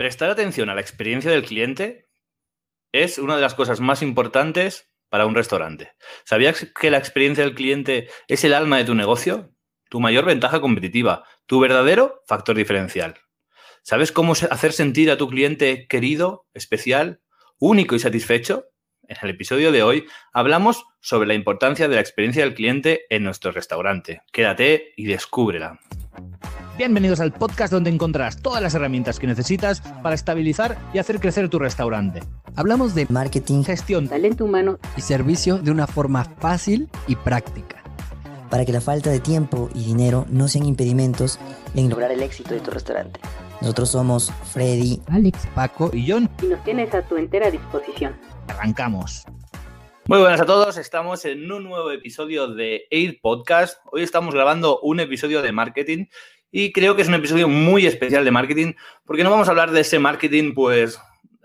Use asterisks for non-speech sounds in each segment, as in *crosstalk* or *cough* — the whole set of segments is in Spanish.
Prestar atención a la experiencia del cliente es una de las cosas más importantes para un restaurante. ¿Sabías que la experiencia del cliente es el alma de tu negocio? Tu mayor ventaja competitiva, tu verdadero factor diferencial. ¿Sabes cómo hacer sentir a tu cliente querido, especial, único y satisfecho? En el episodio de hoy hablamos sobre la importancia de la experiencia del cliente en nuestro restaurante. Quédate y descúbrela. Bienvenidos al podcast donde encontrarás todas las herramientas que necesitas para estabilizar y hacer crecer tu restaurante. Hablamos de marketing, gestión, talento humano y servicio de una forma fácil y práctica. Para que la falta de tiempo y dinero no sean impedimentos en lograr el éxito de tu restaurante. Nosotros somos Freddy, Alex, Paco y John. Y nos tienes a tu entera disposición. Arrancamos. Muy buenas a todos, estamos en un nuevo episodio de Air Podcast. Hoy estamos grabando un episodio de marketing y creo que es un episodio muy especial de marketing, porque no vamos a hablar de ese marketing, pues,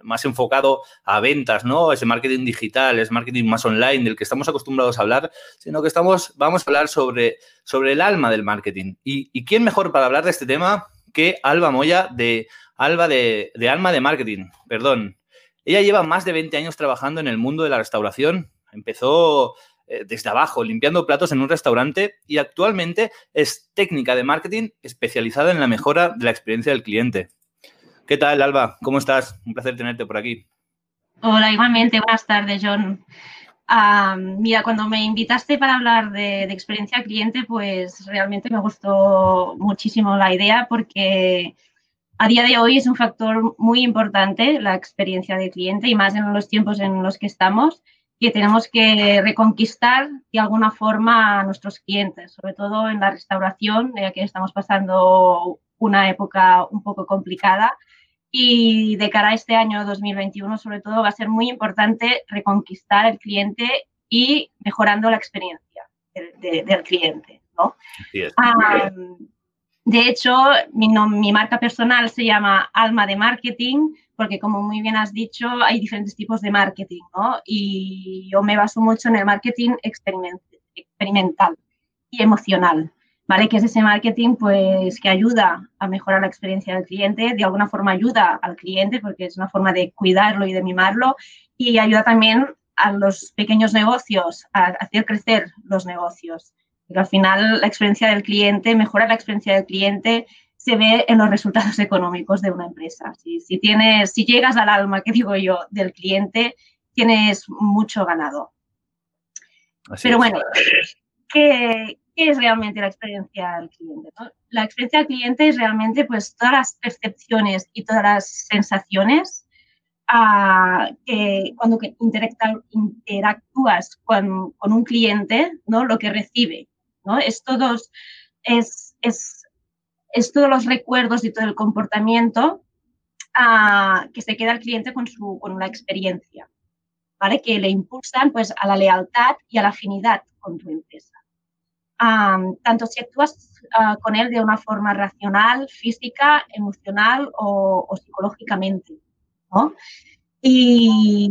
más enfocado a ventas, ¿no? Ese marketing digital, ese marketing más online del que estamos acostumbrados a hablar, sino que estamos, vamos a hablar sobre, sobre el alma del marketing. ¿Y, quién mejor para hablar de este tema que Alba Moya de Alba de, de Alma de Marketing? Perdón. Ella lleva más de 20 años trabajando en el mundo de la restauración. Empezó eh, desde abajo, limpiando platos en un restaurante y actualmente es técnica de marketing especializada en la mejora de la experiencia del cliente. ¿Qué tal, Alba? ¿Cómo estás? Un placer tenerte por aquí. Hola, igualmente. Buenas tardes, John. mira, cuando me invitaste para hablar de, experiencia cliente, pues realmente me gustó muchísimo la idea porque a día de hoy es un factor muy importante la experiencia del cliente y más en los tiempos en los que estamos que tenemos que reconquistar de alguna forma a nuestros clientes, sobre todo en la restauración, ya que estamos pasando una época un poco complicada. Y de cara a este año 2021, sobre todo, va a ser muy importante reconquistar el cliente y mejorando la experiencia del, cliente. ¿no? de hecho, mi, mi marca personal se llama Alma de Marketing porque como muy bien has dicho, hay diferentes tipos de marketing, ¿no? Y yo me baso mucho en el marketing experimental y emocional, ¿vale? Que es ese marketing, pues, que ayuda a mejorar la experiencia del cliente, de alguna forma ayuda al cliente, porque es una forma de cuidarlo y de mimarlo, y ayuda también a los pequeños negocios, a hacer crecer los negocios. Pero al final, la experiencia del cliente, mejorar la experiencia del cliente se ve en los resultados *laughs* económicos de una empresa. Si, si, tienes, si llegas al alma, que digo yo, del cliente, tienes mucho ganado. Pero bueno, ¿qué, ¿qué, es realmente la experiencia del cliente? La experiencia del cliente es realmente pues todas las percepciones y todas las sensaciones ah, que cuando interactúas con, con, un cliente, ¿no? lo que recibe. ¿no? Es todos, es, es es todos los recuerdos y todo el comportamiento ah, que se queda el cliente con, su, con una experiencia, ¿vale? Que le impulsan pues a la lealtad y a la afinidad con tu empresa. tanto si actúas ah, con él de una forma racional, física, emocional o, psicológicamente, ¿no? Y,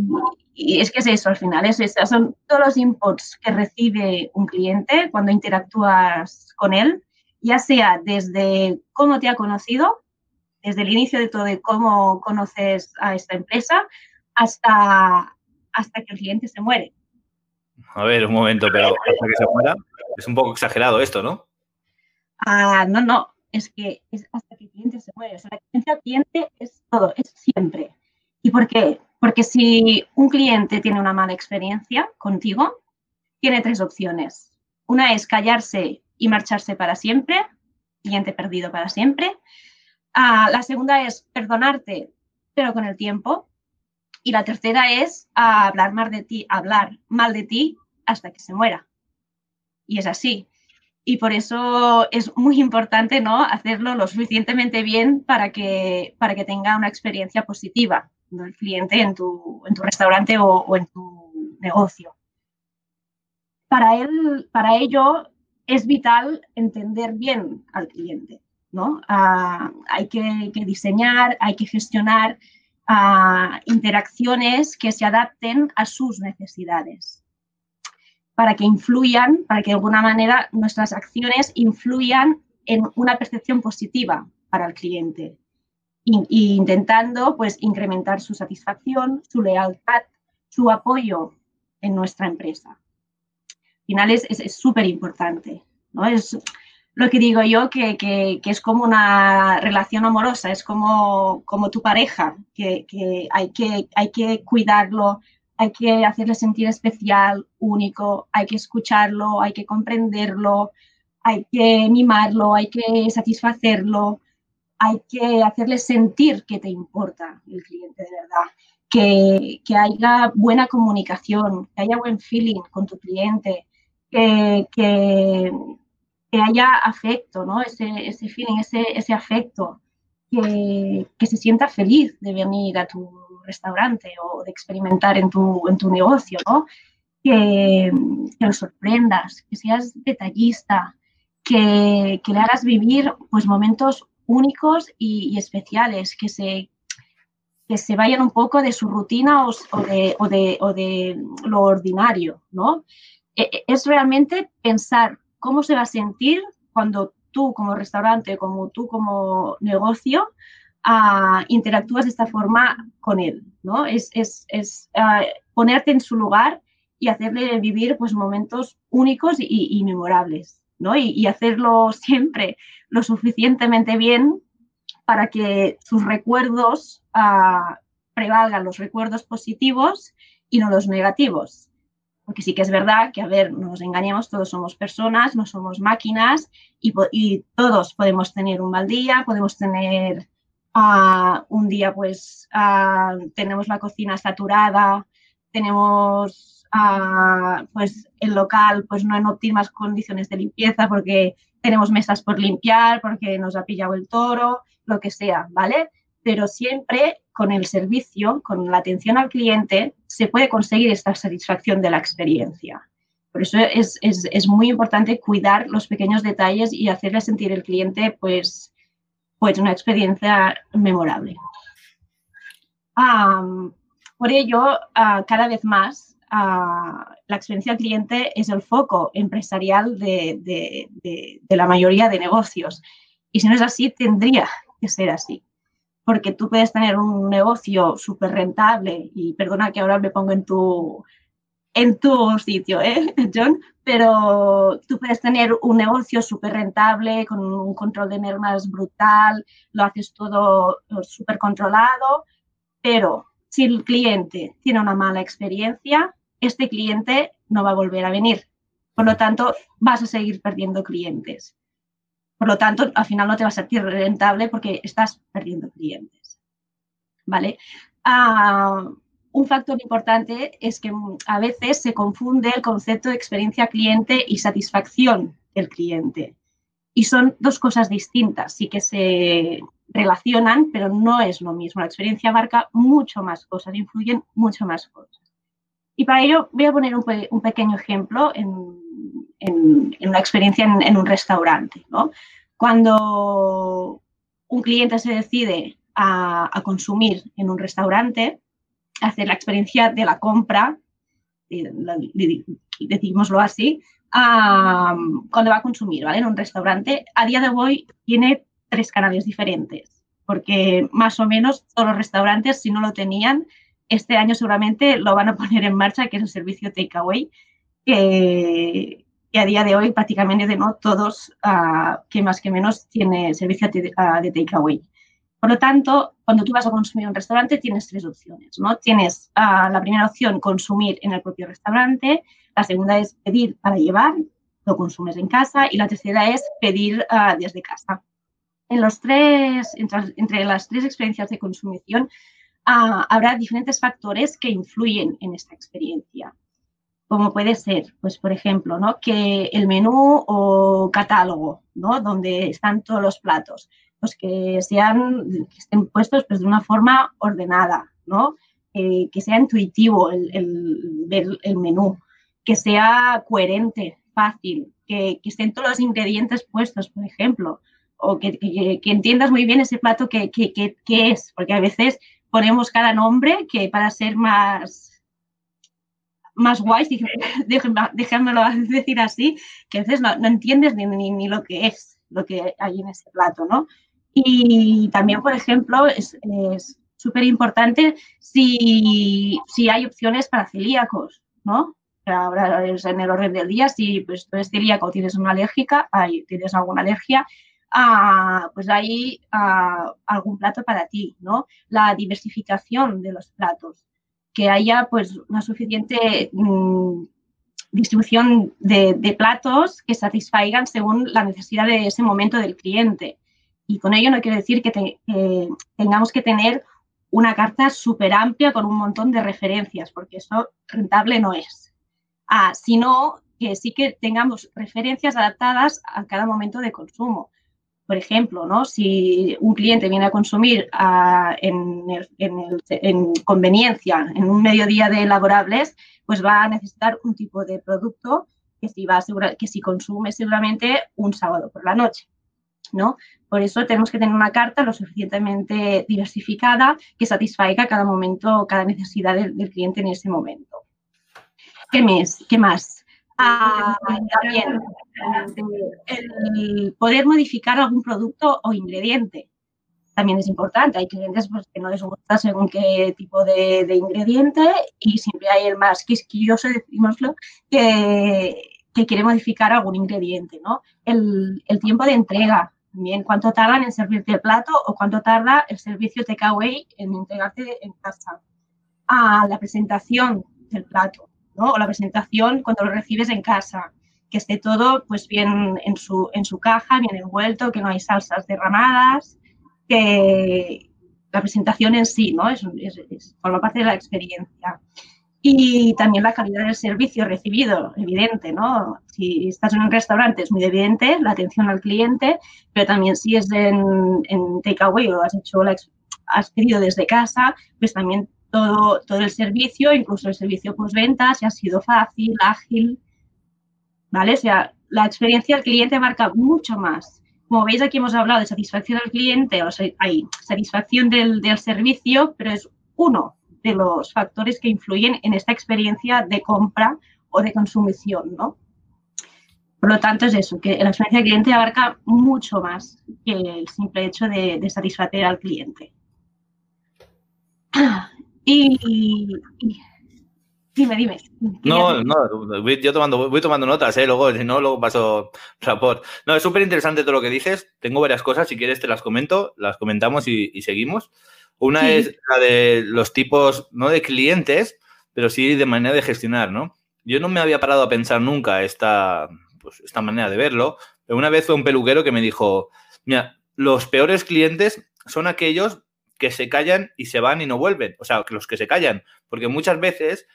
es que es eso al final, es son todos los inputs que recibe un cliente cuando interactúas con él ya sea desde cómo te ha conocido, desde el inicio de todo, de cómo conoces a esta empresa, hasta, hasta que el cliente se muere. A ver, un momento, pero hasta que se muera, es un poco exagerado esto, ¿no? Ah, no, no, es que es hasta que el cliente se muere. O sea, la experiencia del cliente es todo, es siempre. ¿Y por qué? Porque si un cliente tiene una mala experiencia contigo, tiene tres opciones. Una es callarse y marcharse para siempre, cliente perdido para siempre. Ah, la segunda es perdonarte, pero con el tiempo. Y la tercera es hablar mal de ti, hablar mal de ti hasta que se muera. Y es así. Y por eso es muy importante ¿no? hacerlo lo suficientemente bien para que, para que tenga una experiencia positiva del cliente en tu, en tu restaurante o, o, en tu negocio. Para, él, para ello, es vital entender bien al cliente, ¿no? Ah, hay que, diseñar, hay que gestionar ah, interacciones que se adapten a sus necesidades para que influyan, para que de alguna manera nuestras acciones influyan en una percepción positiva para el cliente. intentando pues incrementar su satisfacción, su lealtad, su apoyo en nuestra empresa. Al final es súper importante, ¿no? Es lo que digo yo, que, que, es como una relación amorosa, es como, como tu pareja, que, hay que hay que cuidarlo, hay que hacerle sentir especial, único, hay que escucharlo, hay que comprenderlo, hay que mimarlo, hay que satisfacerlo, hay que hacerle sentir que te importa el cliente de verdad, que, haya buena comunicación, que haya buen feeling con tu cliente, que, que, haya afecto, ¿no? ese, ese feeling, ese, ese afecto, que, se sienta feliz de venir a tu restaurante o de experimentar en tu, en tu negocio, ¿no? que, que lo sorprendas, que seas detallista, que, le hagas vivir pues, momentos únicos y, especiales, que se, que se vayan un poco de su rutina o, de, o, de, o de, lo ordinario, ¿no? E, e, es realmente pensar cómo se va a sentir cuando tú como restaurante, como tú como negocio, uh, interactúas de esta forma con él, ¿no? Es, uh, ponerte en su lugar y hacerle vivir pues, momentos únicos y, y memorables. Y, hacerlo *laughs* siempre lo suficientemente bien para que sus recuerdos ah, prevalgan los recuerdos positivos y no los negativos. Porque sí que es verdad que, a ver, no nos engañemos, todos somos personas, no somos máquinas y, todos podemos tener un mal día, podemos tener ah, un día, pues, ah, tenemos la cocina saturada, tenemos pues el local pues no en óptimas condiciones de limpieza porque tenemos mesas por limpiar, porque nos ha pillado el toro, lo que sea, ¿vale? Pero siempre con el servicio, con la atención al cliente, se puede conseguir esta satisfacción de la experiencia. Por eso es, es, es muy importante cuidar los pequeños detalles y hacerle sentir al cliente pues, pues una experiencia memorable. por ello, ah, cada vez más la experiencia del cliente es el foco empresarial de, la mayoría de negocios. Y si no es así, tendría que ser así. Porque tú puedes tener un negocio súper rentable, y perdona que ahora me pongo en tu, en tu sitio, ¿eh, *laughs* John? Pero tú puedes tener un negocio súper rentable, con un control de normas brutal, lo haces todo súper controlado, pero si el cliente tiene una mala experiencia, este cliente no va a volver a venir. Por lo tanto, vas a seguir perdiendo clientes. Por lo tanto, al final no te va a sentir rentable porque estás perdiendo clientes. ¿Vale? Ah, un factor importante es que a veces se confunde el concepto de experiencia cliente y satisfacción del cliente. Y son dos cosas distintas, sí que se relacionan, pero no es lo mismo. La experiencia abarca mucho más cosas, influyen mucho más cosas. Y para ello voy a poner un, pequeño ejemplo en, una experiencia en, un restaurante. Cuando un cliente se decide a, consumir en un restaurante, hacer la experiencia de la compra, decimoslo así, cuando va a consumir en un restaurante, a día de hoy tiene tres canales diferentes, porque más o menos todos los restaurantes, si no lo tenían, este año seguramente lo van a *laughs* poner en marcha, que es el servicio takeaway, que, que a día de hoy prácticamente de no todos, uh, que más que menos, tiene servicio de, uh, de takeaway. Por lo tanto, cuando tú vas a consumir en un restaurante, tienes tres opciones, ¿no? Tienes uh, la primera opción, consumir en el propio restaurante, la segunda es pedir para llevar, lo consumes en casa, y la tercera es pedir desde casa. En los tres, entre, entre las tres experiencias de consumición, habrá diferentes factores que influyen en esta experiencia. Como puede ser, pues, por ejemplo, ¿no? que el menú o catálogo, ¿no? donde están todos los platos, pues que sean, estén puestos pues, de una forma ordenada, ¿no? Eh, que sea intuitivo el, el, el, menú, que sea coherente, fácil, que, que, estén todos los ingredientes puestos, por ejemplo, o que, que, que entiendas muy bien ese plato que, es, porque a veces ponemos cada nombre que para ser más más guays, déjenmelo *laughs* *laughs* decir así, que a veces no, entiendes ni, ni, lo que es lo que hay en ese plato, ¿no? Y también, por ejemplo, es súper importante si, si hay opciones para celíacos, ¿no? Ahora es en el orden del día, si pues, tú eres celíaco tienes una alérgica, ahí tienes alguna alergia, ah, pues hay ah, algún plato para ti, ¿no? La diversificación de los platos, que haya pues una suficiente mm, distribución de, platos que satisfaigan según la necesidad de ese momento del cliente. Y con ello no quiero decir que, tengamos que tener una carta súper amplia con un montón de referencias, porque eso rentable no es. Ah, sino que sí que tengamos referencias adaptadas a cada momento de consumo. Por ejemplo, ¿no? si un cliente viene a consumir ah, en, conveniencia, en un mediodía de laborables, pues va a necesitar un tipo de producto que si, va a que si consume seguramente un sábado por la noche. ¿no? Por eso tenemos que tener una carta lo suficientemente diversificada que satisfaiga cada momento, cada necesidad del, cliente en ese momento. ¿Qué más? ¿Qué más? Ah, también el poder modificar algún producto o ingrediente también es importante. Hay clientes pues, que no les gusta según qué tipo de, ingrediente y siempre hay el más quisquilloso, decimoslo, que, que quiere modificar algún ingrediente. ¿no? El, el, tiempo de entrega, también cuánto tardan en servirte el plato o cuánto tarda el servicio takeaway en entregarte en casa. A la presentación del plato, ¿no? O la presentación cuando lo recibes en casa, que esté todo pues bien en su, en su caja, bien envuelto, que no hay salsas derramadas, que la presentación en sí, ¿no? Es, forma parte de la experiencia. Y también la calidad del servicio recibido, evidente, ¿no? Si estás en un restaurante es muy evidente la atención al cliente, pero también si es en, en takeaway o has hecho la, has pedido desde casa, pues también todo, todo el servicio, incluso el servicio postventa, si ha sido fácil, ágil, ¿vale? O sea, la experiencia del cliente marca mucho más. Como veis, aquí hemos hablado de satisfacción del cliente, o sea, hay satisfacción del, del servicio, pero es uno de los factores que influyen en esta experiencia de compra o de consumición, ¿no? Por lo tanto, es eso, que la experiencia del cliente abarca mucho más que el simple hecho de, satisfacer al cliente. *clears throat* Y, dime, dime. No, no, voy, yo tomando, voy tomando notas, ¿eh? luego, si no, luego paso rapport. No, es súper interesante todo lo que dices. Tengo varias cosas, si quieres te las comento, las comentamos y seguimos. Una es la de los tipos, no de clientes, pero sí de manera de gestionar, ¿no? Yo no me había parado a pensar nunca esta, pues, esta manera de verlo, pero una vez fue un peluquero que me dijo, mira, los peores clientes son aquellos que se callan y se van y no vuelven. O sea, los que se callan. Porque muchas veces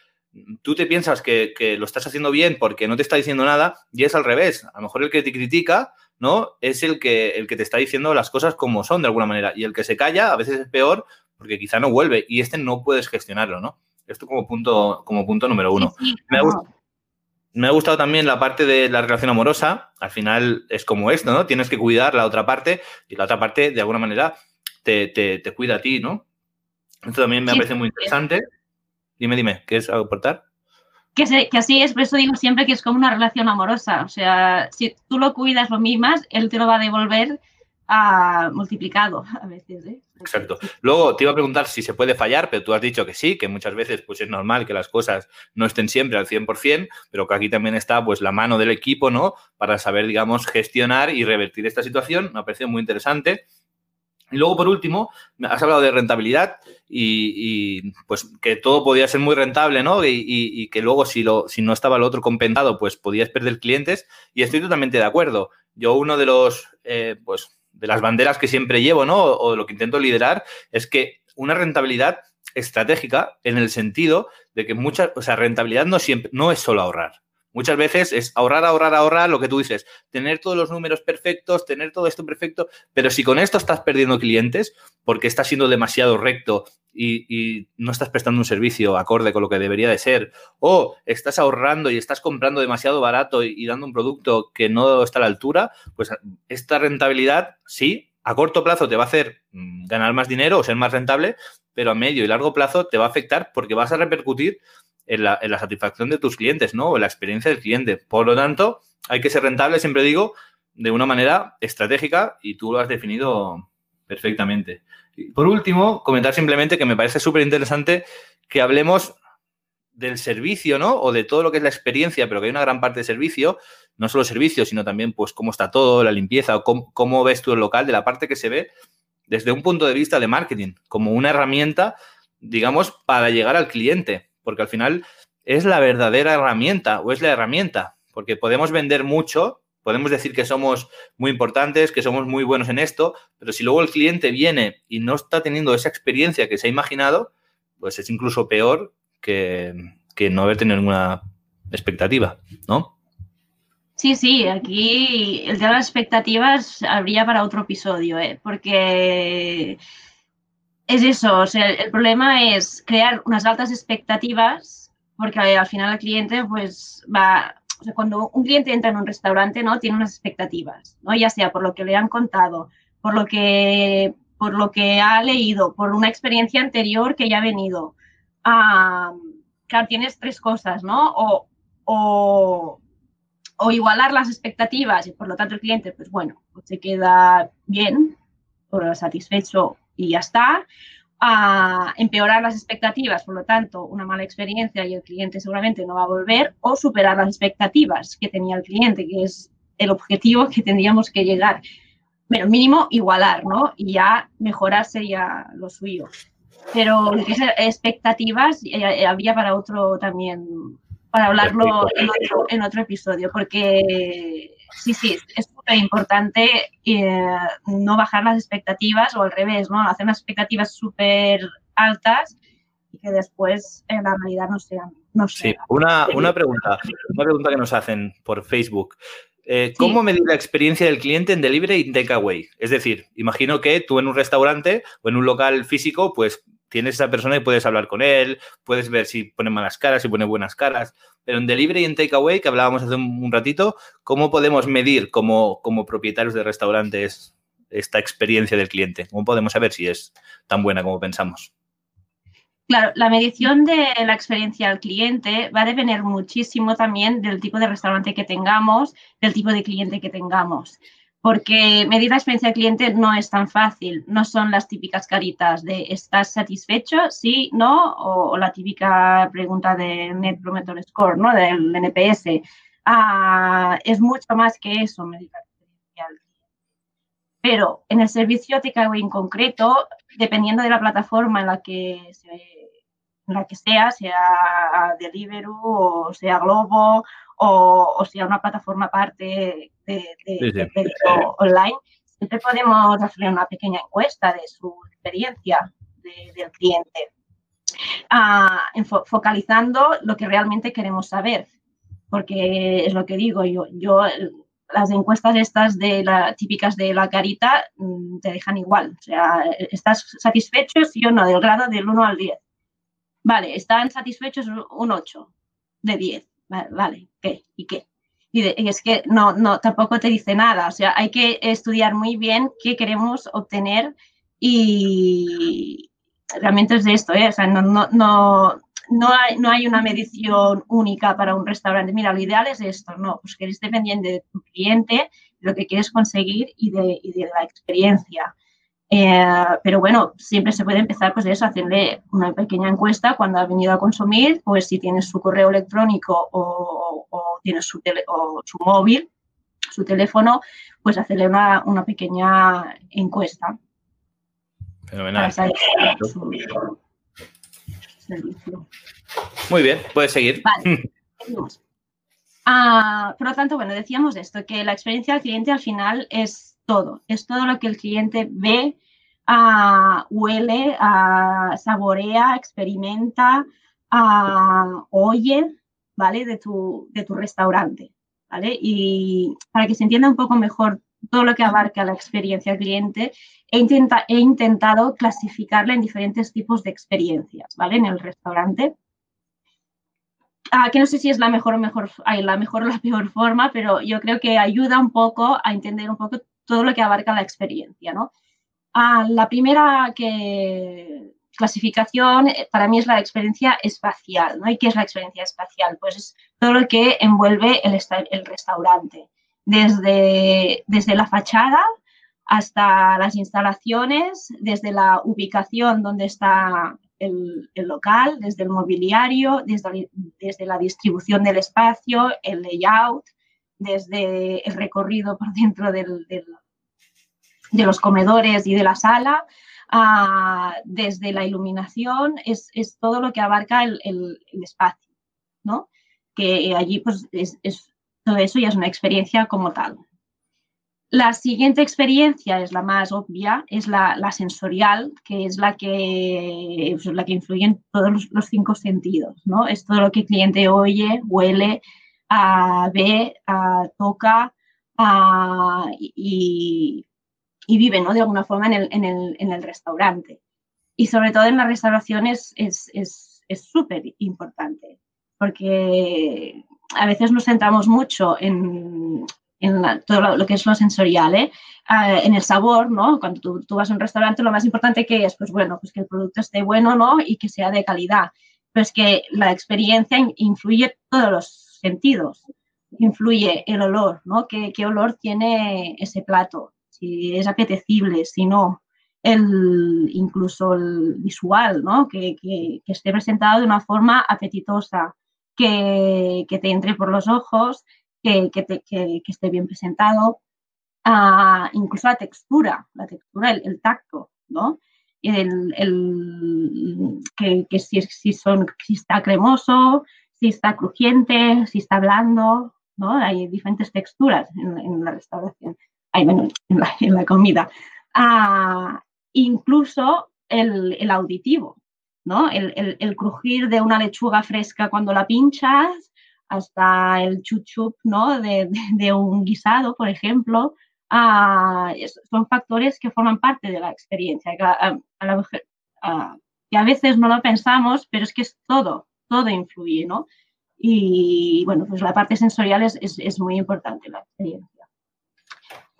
tú te piensas que, que, lo estás haciendo bien porque no te está diciendo nada y es al revés. A lo mejor el que te critica ¿no? Es el que, el que te está diciendo las cosas como son de alguna manera. Y el que se calla a veces es peor porque quizá no vuelve y este no puedes gestionarlo, ¿no? Esto como punto, como punto número uno. me, ha gustado, también la parte de la relación amorosa. Al final es como esto, ¿no? Tienes que cuidar la otra parte y la otra parte, de alguna manera, te, te, cuida a ti, ¿no? Esto también me parece muy interesante. Dime, dime, ¿quieres aportar? que, así es, por eso digo siempre que es como una relación amorosa. O sea, si tú lo cuidas, lo mimas, él te lo va a devolver a, multiplicado *laughs* a veces. ¿eh? Exacto. Luego te iba a preguntar si se puede fallar, pero tú has dicho que sí, que muchas veces pues es normal que las cosas no estén siempre al 100%, pero que aquí también está pues la mano del equipo, ¿no? Para saber, digamos, gestionar y revertir esta situación. Me ha parecido muy interesante. Y luego, por último, has hablado de rentabilidad y, pues que todo podía ser muy rentable, ¿no? Y, que luego si, lo, si no estaba el otro compensado, pues podías perder clientes. Y estoy totalmente de acuerdo. Yo uno de los, eh, pues, de las banderas que siempre llevo, ¿no? O, lo que intento liderar es que una rentabilidad estratégica en el sentido de que mucha, o sea, rentabilidad no siempre, no es solo ahorrar. Muchas veces es ahorrar, ahorrar, ahorrar, lo que tú dices, tener todos los números perfectos, tener todo esto perfecto, pero si con esto estás perdiendo clientes porque estás siendo demasiado recto y, no estás prestando un servicio acorde con lo que debería de ser, o estás ahorrando y estás comprando demasiado barato y, dando un producto que no está a la altura, pues esta rentabilidad sí, a corto plazo te va a hacer mm, ganar más dinero o ser más rentable, pero a medio y largo plazo te va a afectar porque vas a repercutir en la, satisfacción de tus clientes, ¿no? En la experiencia del cliente. Por lo tanto, hay que ser rentable, siempre digo, de una manera estratégica y tú lo has definido Perfectamente. por último, comentar simplemente que me parece súper interesante que hablemos del servicio, ¿no? O de todo lo que es la experiencia, pero que hay una gran parte de servicio, no solo servicio, sino también, pues, cómo está todo, la limpieza, o cómo, ves tú el local, de la parte que se ve desde un punto de vista de marketing, como una herramienta, digamos, para llegar al cliente, porque al final es la verdadera herramienta o es la herramienta, porque podemos vender mucho, podemos decir que somos muy importantes, que somos muy buenos en esto, pero si luego el cliente viene y no está teniendo esa experiencia que se ha imaginado, pues es incluso peor que, no haber tenido ninguna expectativa, ¿no? Sí, sí, aquí el tema de las expectativas habría para otro episodio, ¿eh? porque es eso, o sea, el problema es crear unas altas expectativas, porque al final el cliente pues va, cuando un cliente entra en un restaurante, ¿no? Tiene unas expectativas, ¿no? Ya sea por lo que le han contado, por lo que, por lo que ha leído, por una experiencia anterior que ya ha venido. Ah, claro, tienes tres cosas, ¿no? O, o, igualar las expectativas y por lo tanto el cliente, pues bueno, pues se queda bien, o satisfecho y ya está. A empeorar las expectativas, por lo tanto, una mala experiencia y el cliente seguramente no va a volver, o superar las expectativas que tenía el cliente, que es el objetivo que tendríamos que llegar. Bueno, mínimo igualar, ¿no? Y ya mejorar sería lo suyo. Pero expectativas eh, había para otro también, para hablarlo en otro, episodio, porque sí, sí, es súper importante eh, no bajar las expectativas o al revés, ¿no? Hacer unas expectativas súper altas y que después en la realidad no sean. No Sí, una, una, pregunta, una pregunta que nos hacen por Facebook. Eh, ¿Cómo medir la experiencia del cliente en delivery y takeaway? Es decir, imagino que tú en un restaurante o en un local físico, pues tienes esa persona y puedes hablar con él, puedes ver si pone malas caras, si pone buenas caras. Pero en delivery y en takeaway, que hablábamos hace un, ratito, ¿cómo podemos medir como, como propietarios de restaurantes esta experiencia del cliente? ¿Cómo podemos saber si es tan buena como pensamos? Claro, la medición de la experiencia al cliente va a depender muchísimo también del tipo de restaurante que tengamos, del tipo de cliente que tengamos porque medir la experiencia del cliente no es tan fácil, no son las típicas caritas de ¿estás satisfecho? Sí, no, o, la típica pregunta de Net Promoter Score, ¿no? Del NPS. Ah, es mucho más que eso, medir la experiencia del cliente. Pero en el servicio takeaway en concreto, dependiendo de la plataforma en la que en la que sea, sea Deliveroo o sea Globo o, sea una plataforma aparte de, online, siempre podemos hacerle una pequeña encuesta de su experiencia del cliente, ah, focalizando lo que realmente queremos saber, porque es lo que digo, yo, yo las encuestas estas de la, típicas de la carita mm, te dejan igual, o sea, ¿estás satisfecho sí o no? Del grado del 1 al 10. Vale, ¿están satisfechos un 8 de 10? Vale, ¿qué? ¿Y qué? Y, es que no, no, tampoco te dice nada. O sea, hay que estudiar muy bien qué queremos obtener y realmente es de esto, ¿eh? O sea, no, no, no, no, hay, no hay una medición única para un restaurante. Mira, lo ideal es esto, no, pues que eres dependiente de tu cliente, de lo que quieres conseguir y de, y de la experiencia. Eh, pero bueno, siempre se puede empezar pues de eso, hacerle una pequeña encuesta cuando ha venido a consumir, pues si tienes su correo electrónico o, o tienes su, o su móvil, su teléfono, pues hacerle una, una pequeña encuesta. Fenomenal. Muy bien, puedes seguir. Vale, ah, por lo tanto, bueno, decíamos esto, que la experiencia del cliente al final es todo. Es todo lo que el cliente ve, uh, huele, uh, saborea, experimenta, uh, oye, ¿vale? De tu, de tu restaurante, ¿vale? Y para que se entienda un poco mejor todo lo que abarca la experiencia del cliente, he, intenta, he intentado clasificarla en diferentes tipos de experiencias, ¿vale? En el restaurante. Ah, que no sé si es la mejor mejor, la mejor o la peor forma, pero yo creo que ayuda un poco a entender un poco todo lo que abarca la experiencia, ¿no? Ah, la primera que, clasificación eh, para mí es la experiencia espacial, ¿no? ¿Y qué es la experiencia espacial? Pues es todo lo que envuelve el, el restaurante, desde, desde la fachada hasta las instalaciones, desde la ubicación donde está el, local, desde el mobiliario, desde, desde, la distribución del espacio, el layout, desde el recorrido por dentro del, de los comedores y de la sala, desde la iluminación, es, todo lo que abarca el, espacio, ¿no? Que allí, pues, es, todo eso ya es una experiencia como tal. La siguiente experiencia es la más obvia, es la, sensorial, que es la que, pues, la que influye en todos los, cinco sentidos, ¿no? Es todo lo que el cliente oye, huele, uh, ve, toca y, y vive, ¿no? De alguna forma en el, en el, en el restaurante. Y sobre todo en las restauraciones es súper importante, porque a veces nos centramos mucho en, en todo lo, que es lo sensorial, ¿eh? Ah, en el sabor, ¿no? Cuando tú, tú, vas a un restaurante, lo más importante que es, pues bueno, pues que el producto esté bueno, ¿no? Y que sea de calidad. Pero es que la experiencia influye todos los sentidos. Influye el olor, ¿no? ¿Qué, qué olor tiene ese plato? Si es apetecible, si no, el, incluso el visual, ¿no? que, esté presentado de una forma apetitosa, que, te entre por los ojos, que, esté bien presentado, incluso la textura, la textura, el, tacto, ¿no? El, que, si, son, si está cremoso, si está crujiente, si está blando, ¿no? Hay diferentes texturas en la restauración en, la, comida. Ah, incluso el, auditivo, ¿no? El, crujir de una lechuga fresca cuando la pinchas, hasta el chuchup, ¿no? De, un guisado, por ejemplo. Ah, son factores que forman parte de la experiencia, que a, veces no lo pensamos, pero es que es todo, todo influye, ¿no? Y bueno, pues la parte sensorial es, es muy importante la experiencia.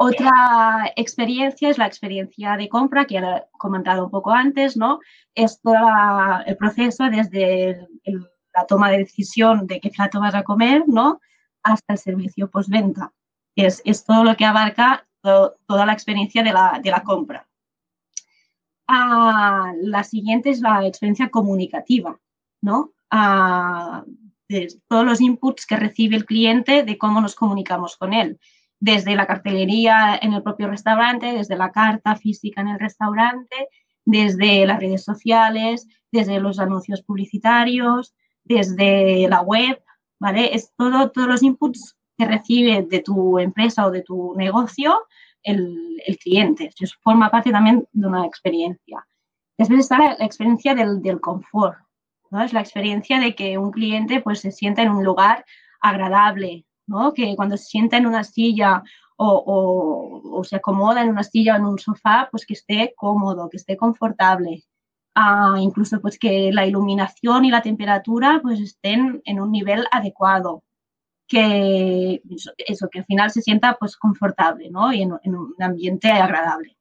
Otra experiencia es la experiencia de compra, que ya he comentado un poco antes, ¿no? Es todo el proceso desde la toma de decisión de qué plato vas a comer, ¿no? Hasta el servicio postventa. Es, es todo lo que abarca toda la experiencia de la, compra. Ah, la siguiente es la experiencia comunicativa, ¿no? Ah, de todos los inputs que recibe el cliente de cómo nos comunicamos con él desde la cartelería en el propio restaurante, desde la carta física en el restaurante, desde las redes sociales, desde los anuncios publicitarios, desde la web, ¿vale? Es todo, todos los inputs que recibe de tu empresa o de tu negocio el, cliente. Eso forma parte también de una experiencia. Después está la, experiencia del, del confort, ¿no? Es la experiencia de que un cliente pues se sienta en un lugar agradable, que cuando se sienta en una silla o, se acomoda en una silla o en un sofá, pues que esté cómodo, que esté confortable. Ah, incluso pues que la iluminación y la temperatura pues estén en un nivel adecuado. Que eso, que al final se sienta pues confortable, Y en, un ambiente agradable.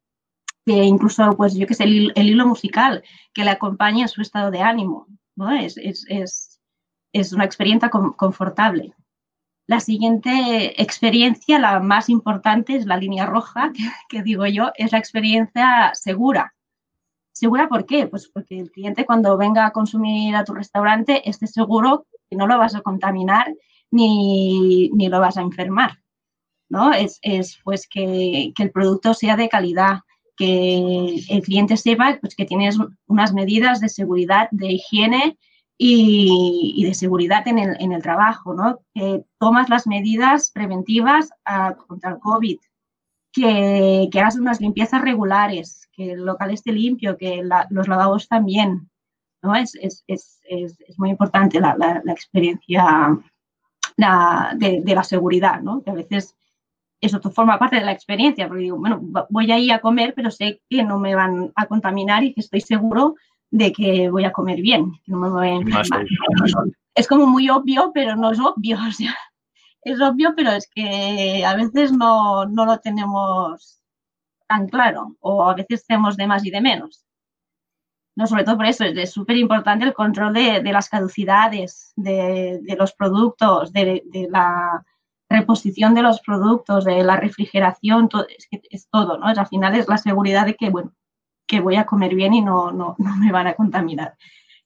Que incluso, pues yo que sé, el, hilo musical que le acompañe a su estado de ánimo, ¿no? Es, es una experiencia confortable. La siguiente experiencia, la más importante, es la línea roja, *laughs* que, digo yo, es la experiencia segura. ¿Segura por qué? Pues porque el cliente cuando venga a consumir a tu restaurante esté seguro que no lo vas a contaminar ni, lo vas a enfermar. ¿no? Es, pues que, que, el producto sea de calidad, que el cliente sepa pues, que tienes unas medidas de seguridad, de higiene y, de seguridad en el, en el trabajo, ¿no? Que tomas las medidas preventivas ah, contra el COVID, que, que, hagas unas limpiezas regulares, que el local esté limpio, que los lavabos también, ¿no? Es, es, es, es muy importante la, la, experiencia de, de, la seguridad, ¿no? Que a veces eso forma parte de la experiencia, porque digo, bueno, voy a ir a comer, pero sé que no me van a contaminar y que estoy seguro de que voy a comer bien, que no me voy a enfermar. Es como muy obvio, pero no es obvio. *laughs* es obvio, pero es que a veces no, lo tenemos tan claro o a veces tenemos de más y de menos. No, sobre todo por eso, es súper importante el control de, las caducidades, de, los productos, de, la, reposición de los productos, de la refrigeración, todo, es, que es todo, ¿no? al final es la seguridad de que, bueno, que voy a comer bien y no, no, no me van a contaminar.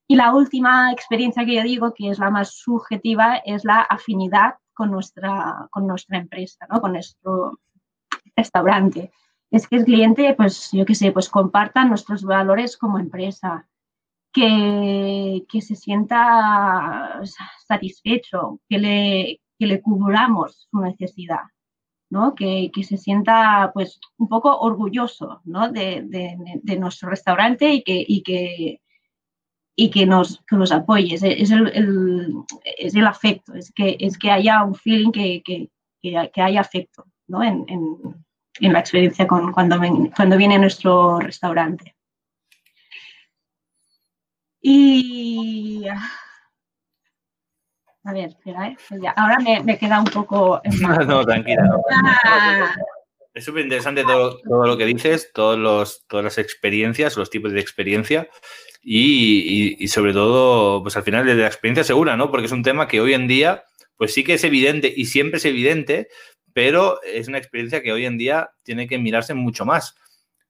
Y la última experiencia que yo digo, que es la más subjetiva, es la afinidad con nuestra, con nuestra empresa, ¿no? con nuestro restaurante. Es que el cliente, pues yo qué sé, pues comparta nuestros valores como empresa, que, que se sienta satisfecho, que le, que le cubramos su necesidad. ¿No? Que, se sienta pues un poco orgulloso ¿no? de, de, nuestro restaurante y que, y que, y que nos, que apoye. Es, el, es, el, afecto, es que, es que haya un feeling que, que, haya afecto ¿no? en, en, en, la experiencia con, cuando, cuando viene nuestro restaurante. Y a ver, espera, ¿eh? Pues ya. Ahora me, me, queda un poco. *laughs* no, tranquila. No. Ah. Es súper interesante todo, todo, lo que dices, todos los, todas las experiencias, los tipos de experiencia y, y, y, sobre todo, pues al final de la experiencia segura, ¿no? Porque es un tema que hoy en día, pues sí que es evidente y siempre es evidente, pero es una experiencia que hoy en día tiene que mirarse mucho más.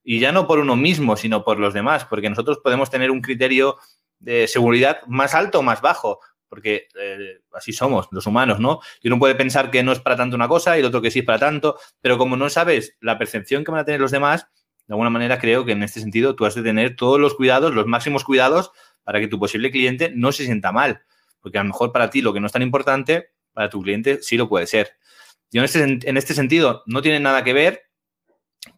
Y ya no por uno mismo, sino por los demás, porque nosotros podemos tener un criterio de seguridad más alto o más bajo, porque eh, así somos los humanos, ¿no? Y uno puede pensar que no es para tanto una cosa y el otro que sí es para tanto, pero como no sabes la percepción que van a tener los demás, de alguna manera creo que en este sentido tú has de tener todos los cuidados, los máximos cuidados para que tu posible cliente no se sienta mal, porque a lo mejor para ti lo que no es tan importante, para tu cliente sí lo puede ser. Yo en este, en este sentido no tiene nada que ver,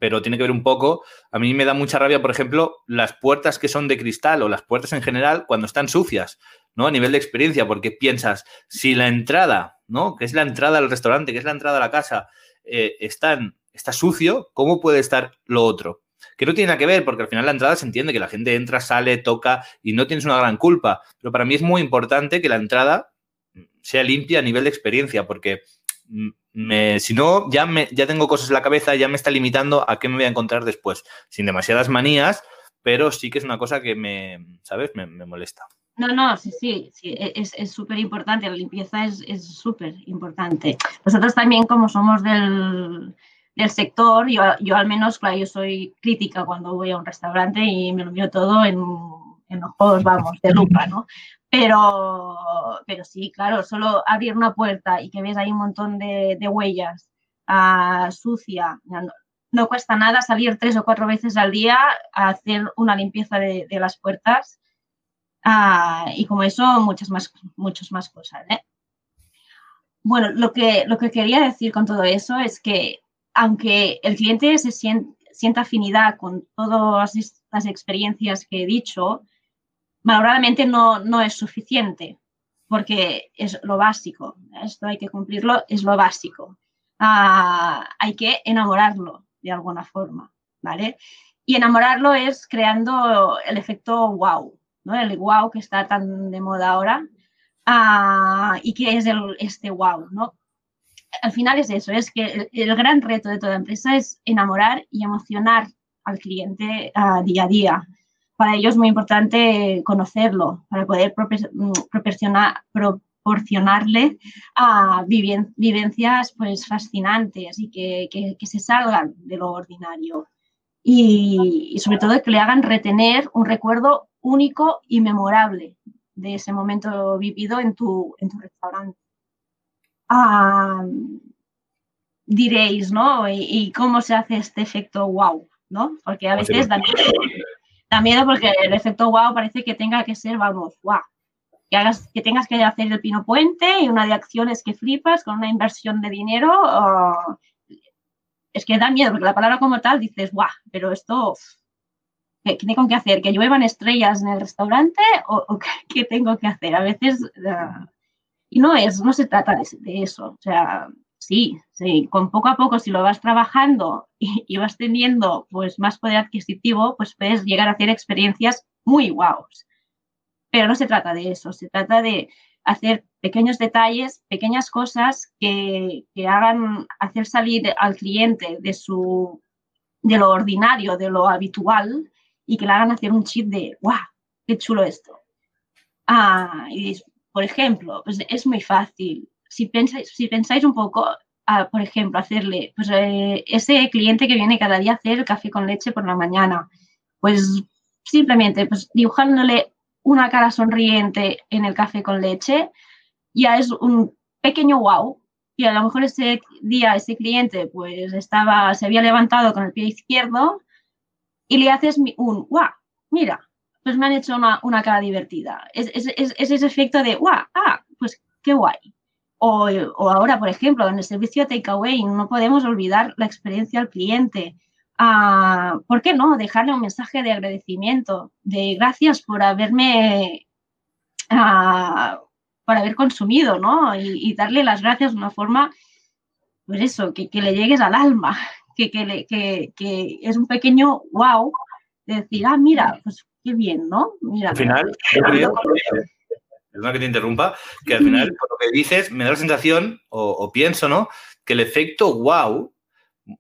pero tiene que ver un poco. A mí me da mucha rabia, por ejemplo, las puertas que son de cristal o las puertas en general cuando están sucias. ¿no? A nivel de experiencia, porque piensas, si la entrada, ¿no? Que es la entrada al restaurante, que es la entrada a la casa, eh, está, está sucio, ¿cómo puede estar lo otro? Que no tiene nada que ver, porque al final la entrada se entiende que la gente entra, sale, toca y no tienes una gran culpa. Pero para mí es muy importante que la entrada sea limpia a nivel de experiencia, porque si no, ya, me, ya tengo cosas en la cabeza, ya me está limitando a qué me voy a encontrar después. Sin demasiadas manías, pero sí que es una cosa que me, ¿sabes? Me, molesta. No, no, sí, sí, sí es súper importante, la limpieza es súper importante. Nosotros también, como somos del, del sector, yo, yo, al menos, claro, yo soy crítica cuando voy a un restaurante y me lo envío todo en, en ojos, vamos, de lupa, ¿no? Pero, pero sí, claro, solo abrir una puerta y que ves ahí un montón de, huellas uh, sucia, no, cuesta nada salir tres o cuatro veces al día a hacer una limpieza de, de las puertas Uh, y como eso, muchas más, muchas más cosas. ¿eh? Bueno, lo que, lo que quería decir con todo eso es que aunque el cliente se sienta, sienta afinidad con todas estas experiencias que he dicho, malauradamente no, no es suficiente, porque es lo básico. Esto hay que cumplirlo, es lo básico. Uh, hay que enamorarlo de alguna forma, ¿vale? Y enamorarlo es creando el efecto wow, ¿no? El wow que está tan de moda ahora. Uh, y que es el, este wow, ¿no? Al final es eso, es que el, gran reto de toda empresa es enamorar y emocionar al cliente uh, día a día. Para ello es muy importante conocerlo, para poder proporcionar, proporcionarle a vivencias pues, fascinantes y que, que, que, se salgan de lo ordinario. Y, y sobre todo que le hagan retener un recuerdo único y memorable de ese momento vivido en tu, en tu restaurante. Ah, diréis, ¿no? ¿Y, ¿Y, cómo se hace este efecto wow? ¿No? Porque a veces da miedo, da miedo porque el efecto wow parece que tenga que ser, vamos, wow. Que, hagas, que tengas que hacer el pino puente y una de acciones que flipas con una inversión de dinero. Es que da miedo, porque la palabra como tal dices, guau, pero esto ¿Qué, ¿Qué, tengo que hacer? ¿Que lluevan estrellas en el restaurante o, o qué, tengo que hacer? A veces, uh, y no es, no se trata de, de, eso. O sea, sí, sí, con poco a poco, si lo vas trabajando y, vas teniendo pues más poder adquisitivo, pues puedes llegar a hacer experiencias muy guaus. Pero no se trata de eso, se trata de hacer pequeños detalles, pequeñas cosas que, que hagan hacer salir al cliente de su de lo ordinario, de lo habitual, y que le hagan hacer un chip de, ¡guau! ¡Qué chulo esto! Ah, y por ejemplo, pues es muy fácil. Si pensáis, si pensáis un poco, por ejemplo, hacerle, pues eh, ese cliente que viene cada día a hacer el café con leche por la mañana, pues simplemente pues, dibujándole una cara sonriente en el café con leche, ya es un pequeño wow. Y a lo mejor ese día ese cliente pues estaba, se había levantado con el pie izquierdo y le haces un wow, mira, pues me han hecho una, una cara divertida. Es, es, es, ese efecto de wow, ah, pues qué guay. O, o, ahora, por ejemplo, en el servicio takeaway no podemos olvidar la experiencia al cliente. Ah, ¿Por qué no? Dejarle un mensaje de agradecimiento, de gracias por haberme, ah, por haber consumido, ¿no? Y, darle las gracias de una forma, pues eso, que, que le llegues al alma, que, que, que, que es un pequeño wow, de decir, ah, mira, pues qué bien, ¿no? Mira, al final, perdona que te interrumpa, que al final, por lo que dices, me da la sensación, o, pienso, ¿no? Que el efecto wow,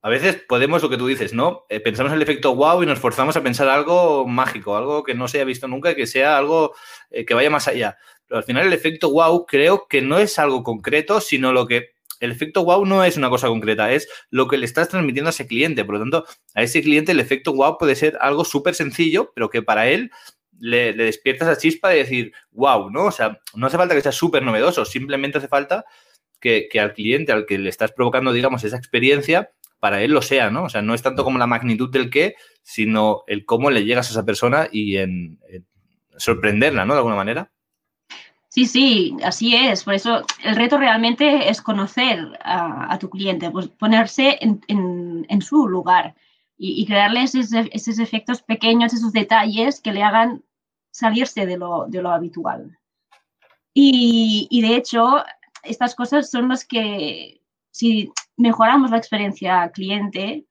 a veces podemos, lo que tú dices, ¿no? Eh, pensamos en el efecto wow y nos forzamos a pensar algo mágico, algo que no se haya visto nunca que sea algo eh, que vaya más allá. Pero al final el efecto wow creo que no es algo concreto, sino lo que el efecto wow no es una cosa concreta, es lo que le estás transmitiendo a ese cliente. Por lo tanto, a ese cliente el efecto wow puede ser algo súper sencillo, pero que para él le, despierta esa chispa de decir, wow, ¿no? O sea, no hace falta que sea súper novedoso, simplemente hace falta que, al cliente al que le estás provocando, digamos, esa experiencia, para él lo sea, ¿no? O sea, no es tanto como la magnitud del qué, sino el cómo le llegas a esa persona y en, sorprenderla, ¿no? De alguna manera. Sí, sí, así es. Por eso el reto realmente es conocer a, tu cliente, pues ponerse en, su lugar y, crearles esos, efectos pequeños, esos detalles que le hagan salirse de lo, de lo habitual. Y, y, de hecho, estas cosas son las que, si mejoramos la experiencia cliente,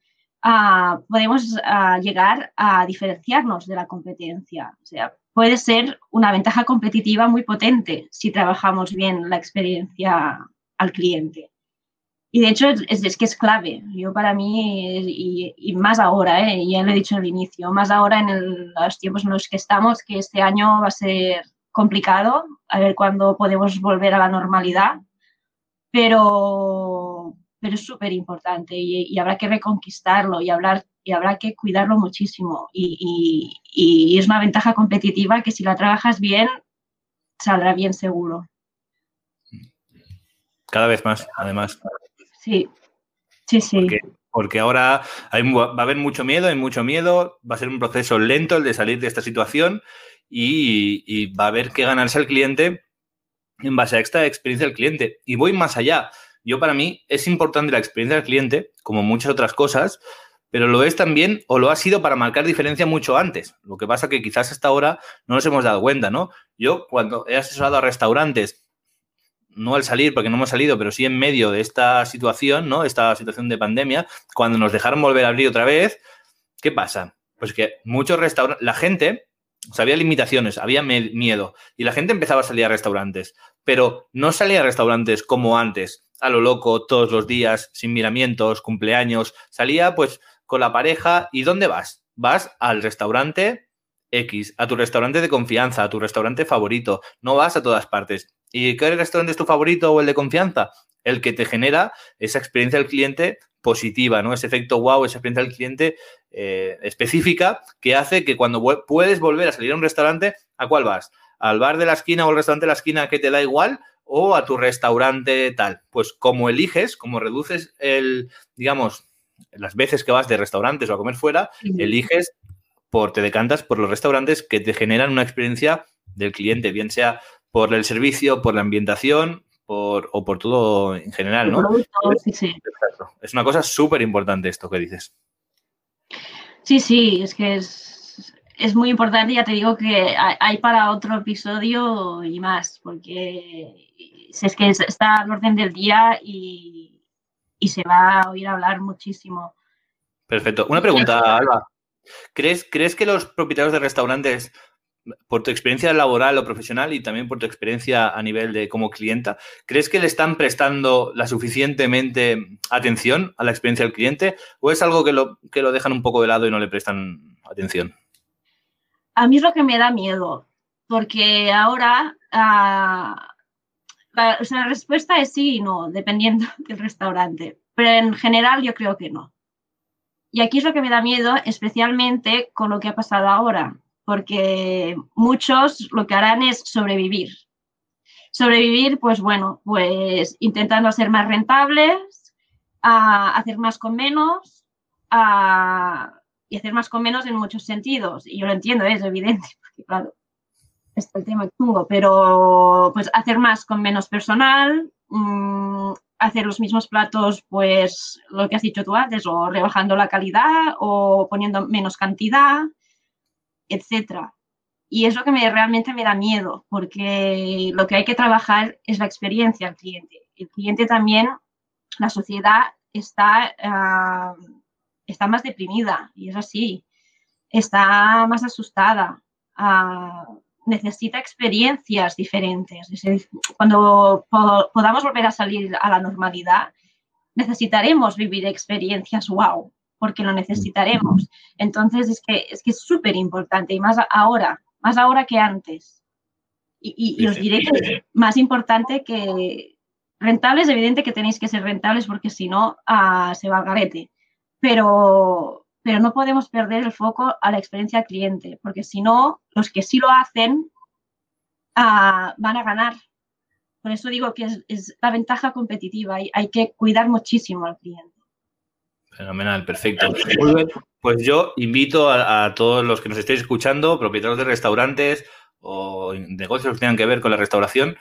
uh, podemos uh, llegar a diferenciarnos de la competencia. O sea, puede ser una ventaja competitiva muy potente si trabajamos bien la experiencia al cliente. Y de hecho es, que es clave. Yo para mí, y, más ahora, ¿eh? ya lo he dicho al inicio, más ahora en los tiempos en los que estamos, que este año va a ser complicado, a ver cuándo podemos volver a la normalidad, pero, pero es súper importante y, habrá que reconquistarlo y, hablar, y habrá que cuidarlo muchísimo. Y, y es una ventaja competitiva que si la trabajas bien, saldrá bien seguro. Cada vez más, además. Sí, sí, sí. Porque, ahora va a haber mucho miedo, hay mucho miedo, va a ser un proceso lento el de salir de esta situación y, va a haber que ganarse al cliente en base a esta experiencia del cliente. Y voy más allá. Yo para mí es importante la experiencia del cliente, como muchas otras cosas, pero lo es también o lo ha sido para marcar diferencia mucho antes. Lo que pasa que quizás hasta ahora no nos hemos dado cuenta, ¿no? Yo cuando he asesorado a restaurantes no al salir, porque no hemos salido, pero sí en medio de esta situación, ¿no? Esta situación de pandemia, cuando nos dejaron volver a abrir otra vez, ¿qué pasa? Pues que muchos restaurantes, la gente, o sea, había limitaciones, había miedo, y la gente empezaba a salir a restaurantes, pero no salía a restaurantes como antes, a lo loco, todos los días, sin miramientos, cumpleaños, salía pues con la pareja, ¿y dónde vas? Vas al restaurante X, a tu restaurante de confianza, a tu restaurante favorito, no vas a todas partes. ¿Y qué restaurante es tu favorito o el de confianza? El que te genera esa experiencia del cliente positiva, ¿no? Ese efecto wow, esa experiencia del cliente eh, específica que hace que cuando puedes volver a salir a un restaurante, ¿a cuál vas? ¿Al bar de la esquina o al restaurante de la esquina que te da igual? ¿O a tu restaurante tal? Pues como eliges, como reduces el, digamos, las veces que vas de restaurantes o a comer fuera, eliges por, te decantas por los restaurantes que te generan una experiencia del cliente, bien sea por el servicio, por la ambientación por, o por todo en general, ¿no? Sí, sí. Es una cosa súper importante esto que dices. Sí, sí, es que es, es muy importante. Ya te digo que hay para otro episodio y más, porque es que está al orden del día y, y se va a oír hablar muchísimo. Perfecto. Una pregunta, Alba. ¿Crees, ¿Crees que los propietarios de restaurantes por tu experiencia laboral o profesional y también por tu experiencia a nivel de como clienta, ¿crees que le están prestando la suficientemente atención a la experiencia del cliente o es algo que lo, que lo dejan un poco de lado y no le prestan atención? A mí es lo que me da miedo, porque ahora, ah, la, respuesta es sí y no, dependiendo *laughs* del restaurante. Pero en general yo creo que no. Y aquí es lo que me da miedo, especialmente con lo que ha pasado ahora, porque muchos lo que harán es sobrevivir. Sobrevivir, pues bueno, pues intentando ser más rentables, a hacer más con menos, y hacer más con menos en muchos sentidos. Y yo lo entiendo, es evidente, *laughs* porque claro, está el tema chungo, pero pues hacer más con menos personal, mm, hacer los mismos platos, pues lo que has dicho tú antes, o rebajando la calidad o poniendo menos cantidad, etcétera. Y es lo que me, realmente me da miedo, porque lo que hay que trabajar es la experiencia del cliente. El cliente también, la sociedad está, ah, está más deprimida, y es así. Está más asustada. Ah, necesita experiencias diferentes. Cuando podamos volver a salir a la normalidad, necesitaremos vivir experiencias wow, porque lo necesitaremos. Entonces es que es que es súper importante y más ahora, más ahora que antes. Y, os diré que es más importante que rentables, evidente que tenéis que ser rentables porque si no ah, se va al garete. Pero pero no podemos perder el foco a la experiencia cliente, porque si no, los que sí lo hacen ah, van a ganar. Por eso digo que es, la ventaja competitiva y hay que cuidar muchísimo al cliente. Fenomenal, perfecto. Pues yo invito a, todos los que nos estéis escuchando, propietarios de restaurantes o negocios que tengan que ver con la restauración,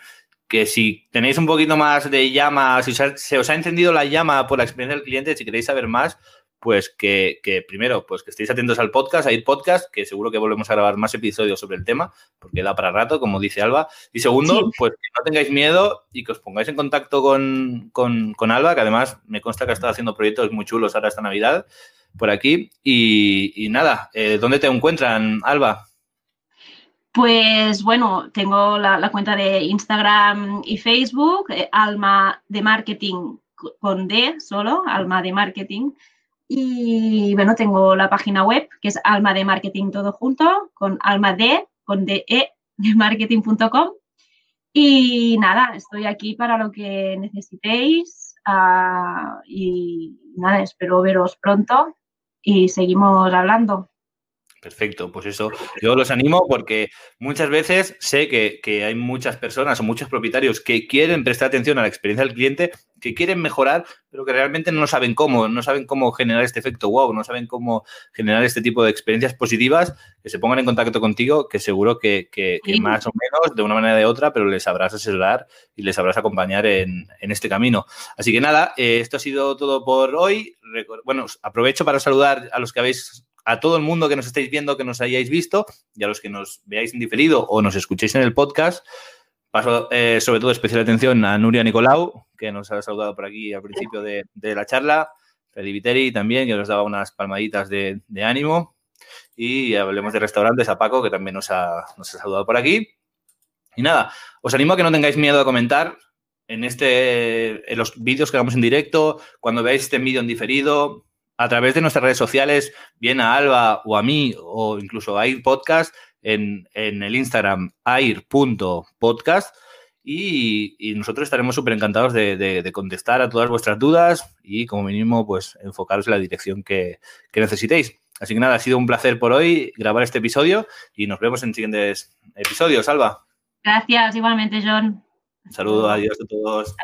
que si tenéis un poquito más de llama, si se os ha encendido la llama por la experiencia del cliente, si queréis saber más, pues que, primero, pues que estéis atentos al podcast, a ir podcast, que seguro que volvemos a grabar más episodios sobre el tema, porque da para rato, como dice Alba. Y segundo, pues que no tengáis miedo y que os pongáis en contacto con, Alba, que además me consta que ha estado haciendo proyectos muy chulos ahora esta Navidad por aquí. Y, nada, eh, ¿dónde te encuentran, Alba? Pues bueno, tengo la, cuenta de Instagram y Facebook, eh, Alma de Marketing con D solo, Alma de Marketing. Y bueno, tengo la página web que es alma de marketing todo junto, con alma de, con de, e, de marketing.com. Y nada, estoy aquí para lo que necesitéis. Ah, y nada, espero veros pronto y seguimos hablando. Perfecto, pues eso, yo los animo porque muchas veces sé que, que, hay muchas personas o muchos propietarios que quieren prestar atención a la experiencia del cliente, que quieren mejorar, pero que realmente no saben cómo, no saben cómo generar este efecto wow, no saben cómo generar este tipo de experiencias positivas, que se pongan en contacto contigo, que seguro que, que, más o menos, de una manera o de otra, pero les sabrás asesorar y les sabrás acompañar en, en este camino. Así que nada, eh, esto ha sido todo por hoy. Bueno, aprovecho para saludar a los que habéis a todo el mundo que nos estáis viendo, que nos hayáis visto, y a los que nos veáis en diferido o nos escuchéis en el podcast. Paso eh, sobre todo especial atención a Nuria Nicolau, que nos ha saludado por aquí al principio de, la charla. Freddy Viteri también, que nos daba unas palmaditas de, ánimo. Y hablemos de restaurantes, a Paco, que también nos ha, nos ha saludado por aquí. Y nada, os animo a que no tengáis miedo a comentar en, este, en los vídeos que hagamos en directo, cuando veáis este vídeo en diferido, a través de nuestras redes sociales, bien a Alba o a mí, o incluso a Air Podcast, en, el Instagram air.podcast. Y, y, nosotros estaremos súper encantados de, contestar a todas vuestras dudas y, como mínimo, pues enfocaros en la dirección que, que necesitéis. Así que nada, ha sido un placer por hoy grabar este episodio y nos vemos en siguientes episodios. Alba. Gracias, igualmente, John. Un saludo, adiós a todos.